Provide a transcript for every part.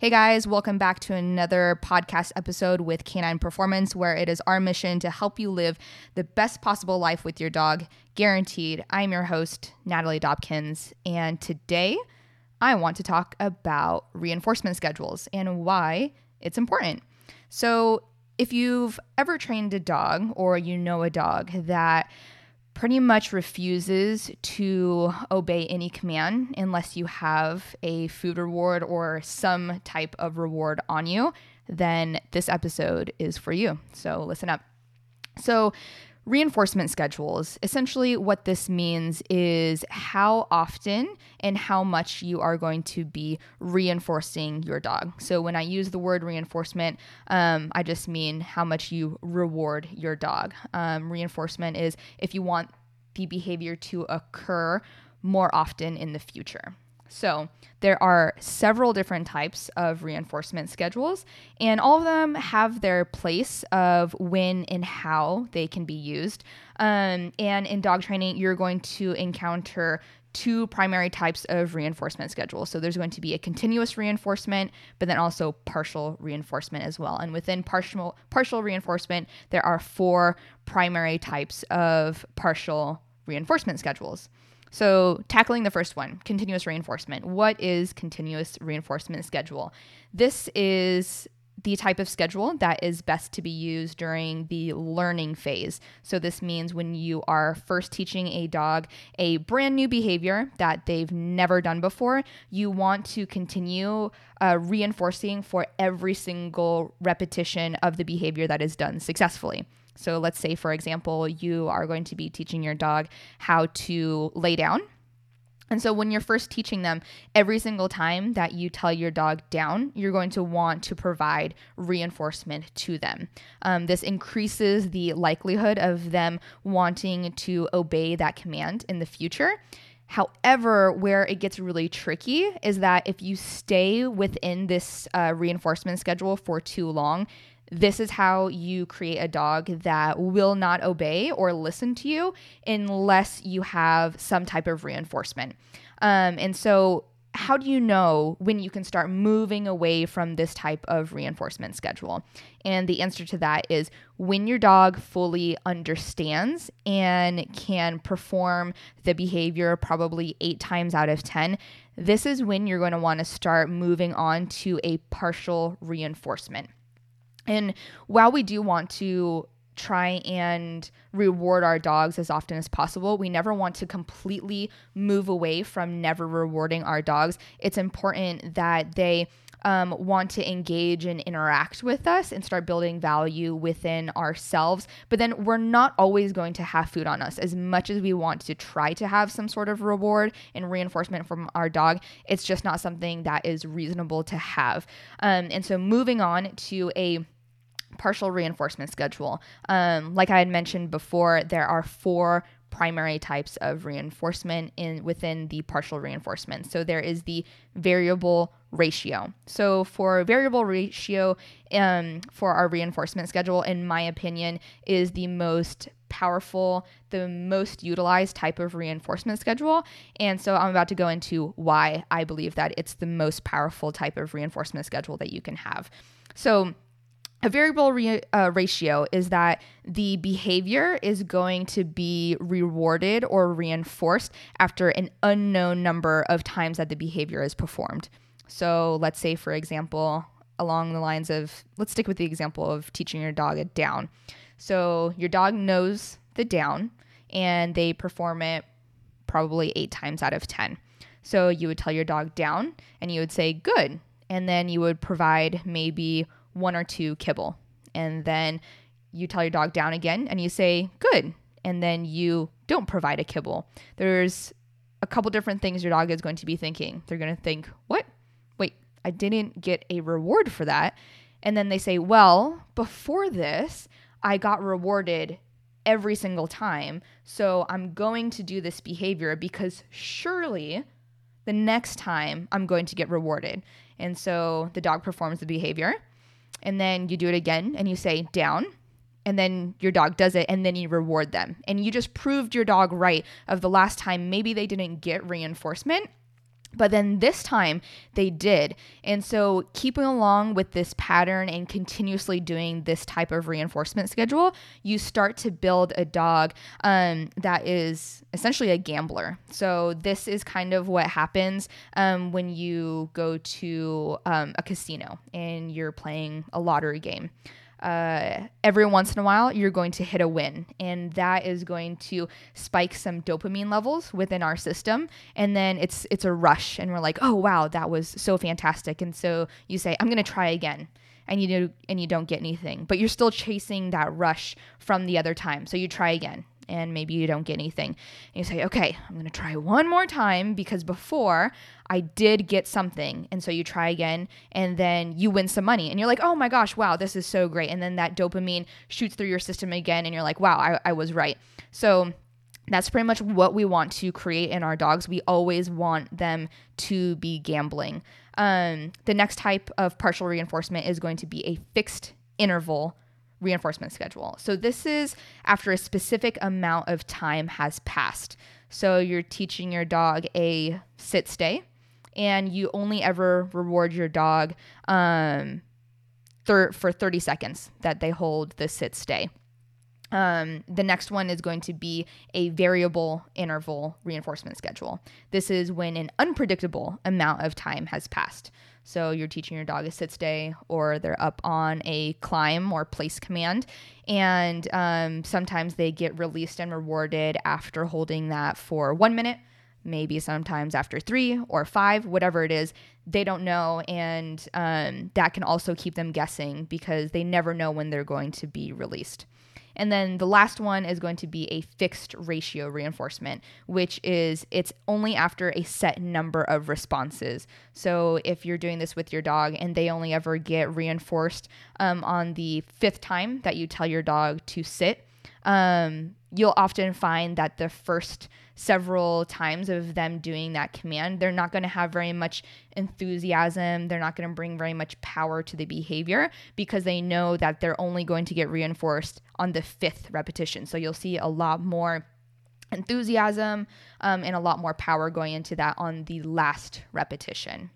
Hey guys, welcome back to another podcast episode with Canine Performance, where it is our mission to help you live the best possible life with your dog, guaranteed. I'm your host, Natalie Dobkins, and today I want to talk about reinforcement schedules and why it's important. So, if you've ever trained a dog or you know a dog that pretty much refuses to obey any command unless you have a food reward or some type of reward on you, then this episode is for you. So listen up. So, reinforcement schedules essentially, what this means is how often and how much you are going to be reinforcing your dog. So, when I use the word reinforcement, um, I just mean how much you reward your dog. Um, reinforcement is if you want the behavior to occur more often in the future. So, there are several different types of reinforcement schedules, and all of them have their place of when and how they can be used. Um, and in dog training, you're going to encounter two primary types of reinforcement schedules. So there's going to be a continuous reinforcement, but then also partial reinforcement as well. And within partial partial reinforcement, there are four primary types of partial reinforcement schedules. So, tackling the first one, continuous reinforcement. What is continuous reinforcement schedule? This is the type of schedule that is best to be used during the learning phase. So, this means when you are first teaching a dog a brand new behavior that they've never done before, you want to continue uh, reinforcing for every single repetition of the behavior that is done successfully. So let's say, for example, you are going to be teaching your dog how to lay down. And so, when you're first teaching them, every single time that you tell your dog down, you're going to want to provide reinforcement to them. Um, this increases the likelihood of them wanting to obey that command in the future. However, where it gets really tricky is that if you stay within this uh, reinforcement schedule for too long, this is how you create a dog that will not obey or listen to you unless you have some type of reinforcement. Um, and so, how do you know when you can start moving away from this type of reinforcement schedule? And the answer to that is when your dog fully understands and can perform the behavior probably eight times out of 10, this is when you're going to want to start moving on to a partial reinforcement. And while we do want to try and reward our dogs as often as possible. We never want to completely move away from never rewarding our dogs. It's important that they um, want to engage and interact with us and start building value within ourselves. But then we're not always going to have food on us. As much as we want to try to have some sort of reward and reinforcement from our dog, it's just not something that is reasonable to have. Um, and so moving on to a partial reinforcement schedule. Um, like I had mentioned before, there are four primary types of reinforcement in within the partial reinforcement. So there is the variable ratio. So for variable ratio um, for our reinforcement schedule, in my opinion, is the most powerful, the most utilized type of reinforcement schedule. And so I'm about to go into why I believe that it's the most powerful type of reinforcement schedule that you can have. So a variable re- uh, ratio is that the behavior is going to be rewarded or reinforced after an unknown number of times that the behavior is performed. So, let's say, for example, along the lines of let's stick with the example of teaching your dog a down. So, your dog knows the down and they perform it probably eight times out of 10. So, you would tell your dog down and you would say, good. And then you would provide maybe one or two kibble. And then you tell your dog down again and you say, good. And then you don't provide a kibble. There's a couple different things your dog is going to be thinking. They're going to think, what? Wait, I didn't get a reward for that. And then they say, well, before this, I got rewarded every single time. So I'm going to do this behavior because surely the next time I'm going to get rewarded. And so the dog performs the behavior and then you do it again and you say down and then your dog does it and then you reward them. And you just proved your dog right of the last time maybe they didn't get reinforcement But then this time they did. And so, keeping along with this pattern and continuously doing this type of reinforcement schedule, you start to build a dog um, that is essentially a gambler. So, this is kind of what happens um, when you go to um, a casino and you're playing a lottery game uh, every once in a while you're going to hit a win. And that is going to spike some dopamine levels within our system. And then it's it's a rush. And we're like oh wow that was so fantastic. And so you say i'm going to try again. And you do and you don't get anything. But you're still chasing that rush from the other time. So you try again and maybe you don't get anything. And you say, okay, I'm going to try one more time because before I did get something. And so you try again and then you win some money and you're like, oh my gosh, wow, this is so great. And then that dopamine shoots through your system again and you're like, wow, I, I was right. So that's pretty much what we want to create in our dogs. We always want them to be gambling. Um, the next type of partial reinforcement is going to be a fixed interval reinforcement schedule. So this is after a specific amount of time has passed. So you're teaching your dog a sit stay, and you only ever reward your dog um, thir- for 30 seconds that they hold the sit stay. Um, the next one is going to be a variable interval reinforcement schedule. This is when an unpredictable amount of time has passed. So you're teaching your dog a sit stay, or they're up on a climb or place command, and um, sometimes they get released and rewarded after holding that for one minute. Maybe sometimes after three or five, whatever it is, they don't know. And um, that can also keep them guessing because they never know when they're going to be released. And then the last one is going to be a fixed ratio reinforcement, which is it's only after a set number of responses. So if you're doing this with your dog and they only ever get reinforced um, on the fifth time that you tell your dog to sit, um, you'll often find that the first several times of them doing that command, they're not going to have very much enthusiasm. They're not going to bring very much power to the behavior because they know that they're only going to get reinforced on the fifth repetition. So you'll see a lot more enthusiasm um, and a lot more power going into that on the last repetition.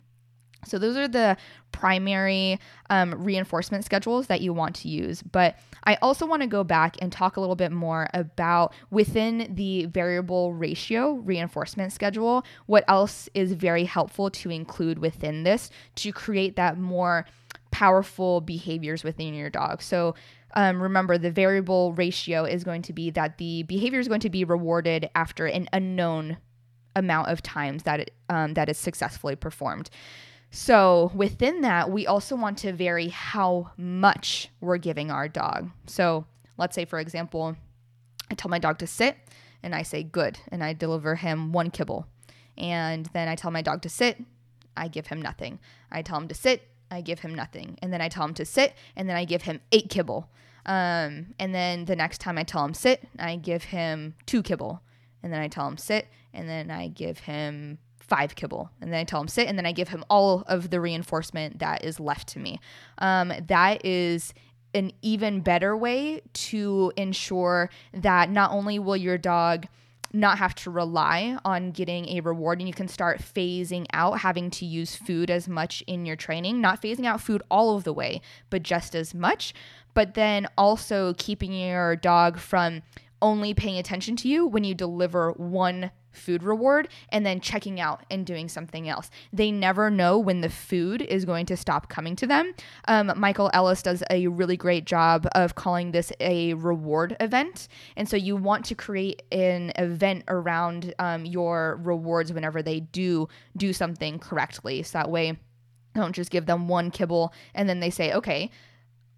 So, those are the primary um, reinforcement schedules that you want to use. But I also want to go back and talk a little bit more about within the variable ratio reinforcement schedule, what else is very helpful to include within this to create that more powerful behaviors within your dog. So, um, remember the variable ratio is going to be that the behavior is going to be rewarded after an unknown amount of times that it um, that is successfully performed. So within that, we also want to vary how much we're giving our dog. So let's say, for example, I tell my dog to sit and I say good and I deliver him one kibble. And then I tell my dog to sit, I give him nothing. I tell him to sit, I give him nothing. And then I tell him to sit and then I give him eight kibble. Um, and then the next time I tell him sit, I give him two kibble. And then I tell him sit and then I give him five kibble. And then i tell him sit and then i give him all of the reinforcement that is left to me. Um, that is an even better way to ensure that not only will your dog not have to rely on getting a reward and you can start phasing out having to use food as much in your training not phasing out food all of the way but just as much but then also keeping your dog from only paying attention to you when you deliver one food reward and then checking out and doing something else. They never know when the food is going to stop coming to them. Um, Michael Ellis does a really great job of calling this a reward event. And so you want to create an event around um, your rewards whenever they do do something correctly. So that way, don't just give them one kibble and then they say, okay,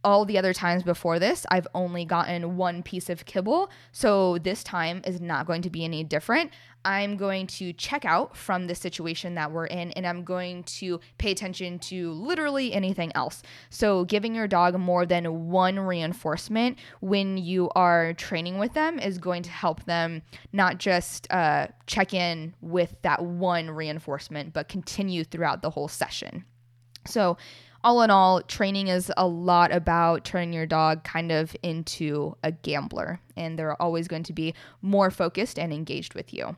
all the other times before this, I've only gotten one piece of kibble. So this time is not going to be any different. I'm going to check out from the situation that we're in and I'm going to pay attention to literally anything else. So, giving your dog more than one reinforcement when you are training with them is going to help them not just uh, check in with that one reinforcement, but continue throughout the whole session. So, all in all, training is a lot about turning your dog kind of into a gambler, and they're always going to be more focused and engaged with you.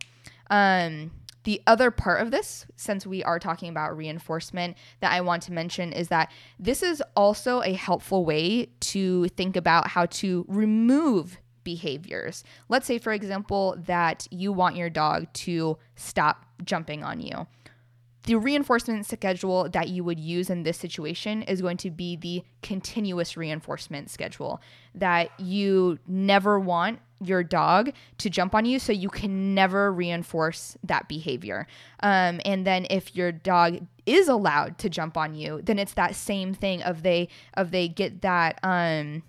Um, the other part of this, since we are talking about reinforcement, that I want to mention is that this is also a helpful way to think about how to remove behaviors. Let's say, for example, that you want your dog to stop jumping on you. The reinforcement schedule that you would use in this situation is going to be the continuous reinforcement schedule that you never want your dog to jump on you so you can never reinforce that behavior. Um, and then if your dog is allowed to jump on you, then it's that same thing of they of they get that um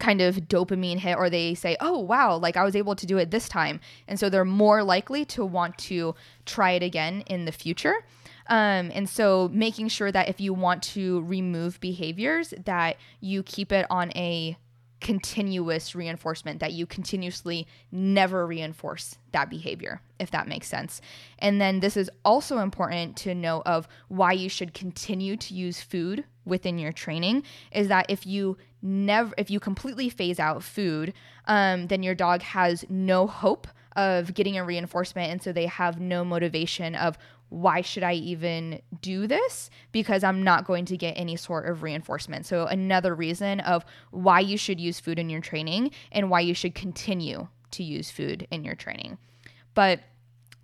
kind of dopamine hit or they say, oh, wow, like I was able to do it this time. And so they're more likely to want to try it again in the future. Um, and so making sure that if you want to remove behaviors, that you keep it on a continuous reinforcement that you continuously never reinforce that behavior if that makes sense. And then this is also important to know of why you should continue to use food within your training is that if you never if you completely phase out food um, then your dog has no hope of getting a reinforcement and so they have no motivation of why should I even do this? Because I'm not going to get any sort of reinforcement. So, another reason of why you should use food in your training and why you should continue to use food in your training. But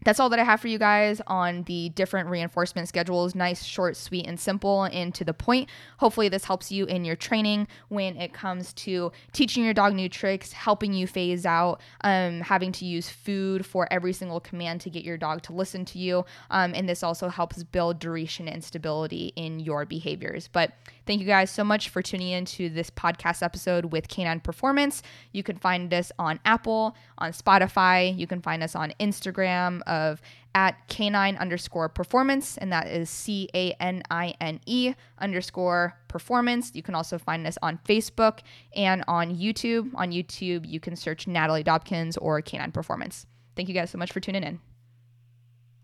that's all that I have for you guys on the different reinforcement schedules. Nice, short, sweet, and simple, and to the point. Hopefully, this helps you in your training when it comes to teaching your dog new tricks, helping you phase out um, having to use food for every single command to get your dog to listen to you. Um, and this also helps build duration and stability in your behaviors. But thank you guys so much for tuning in to this podcast episode with Canine Performance. You can find us on Apple, on Spotify. You can find us on Instagram of at canine underscore performance, and that is C A N I N E underscore performance. You can also find us on Facebook and on YouTube. On YouTube, you can search Natalie Dobkins or Canine Performance. Thank you guys so much for tuning in.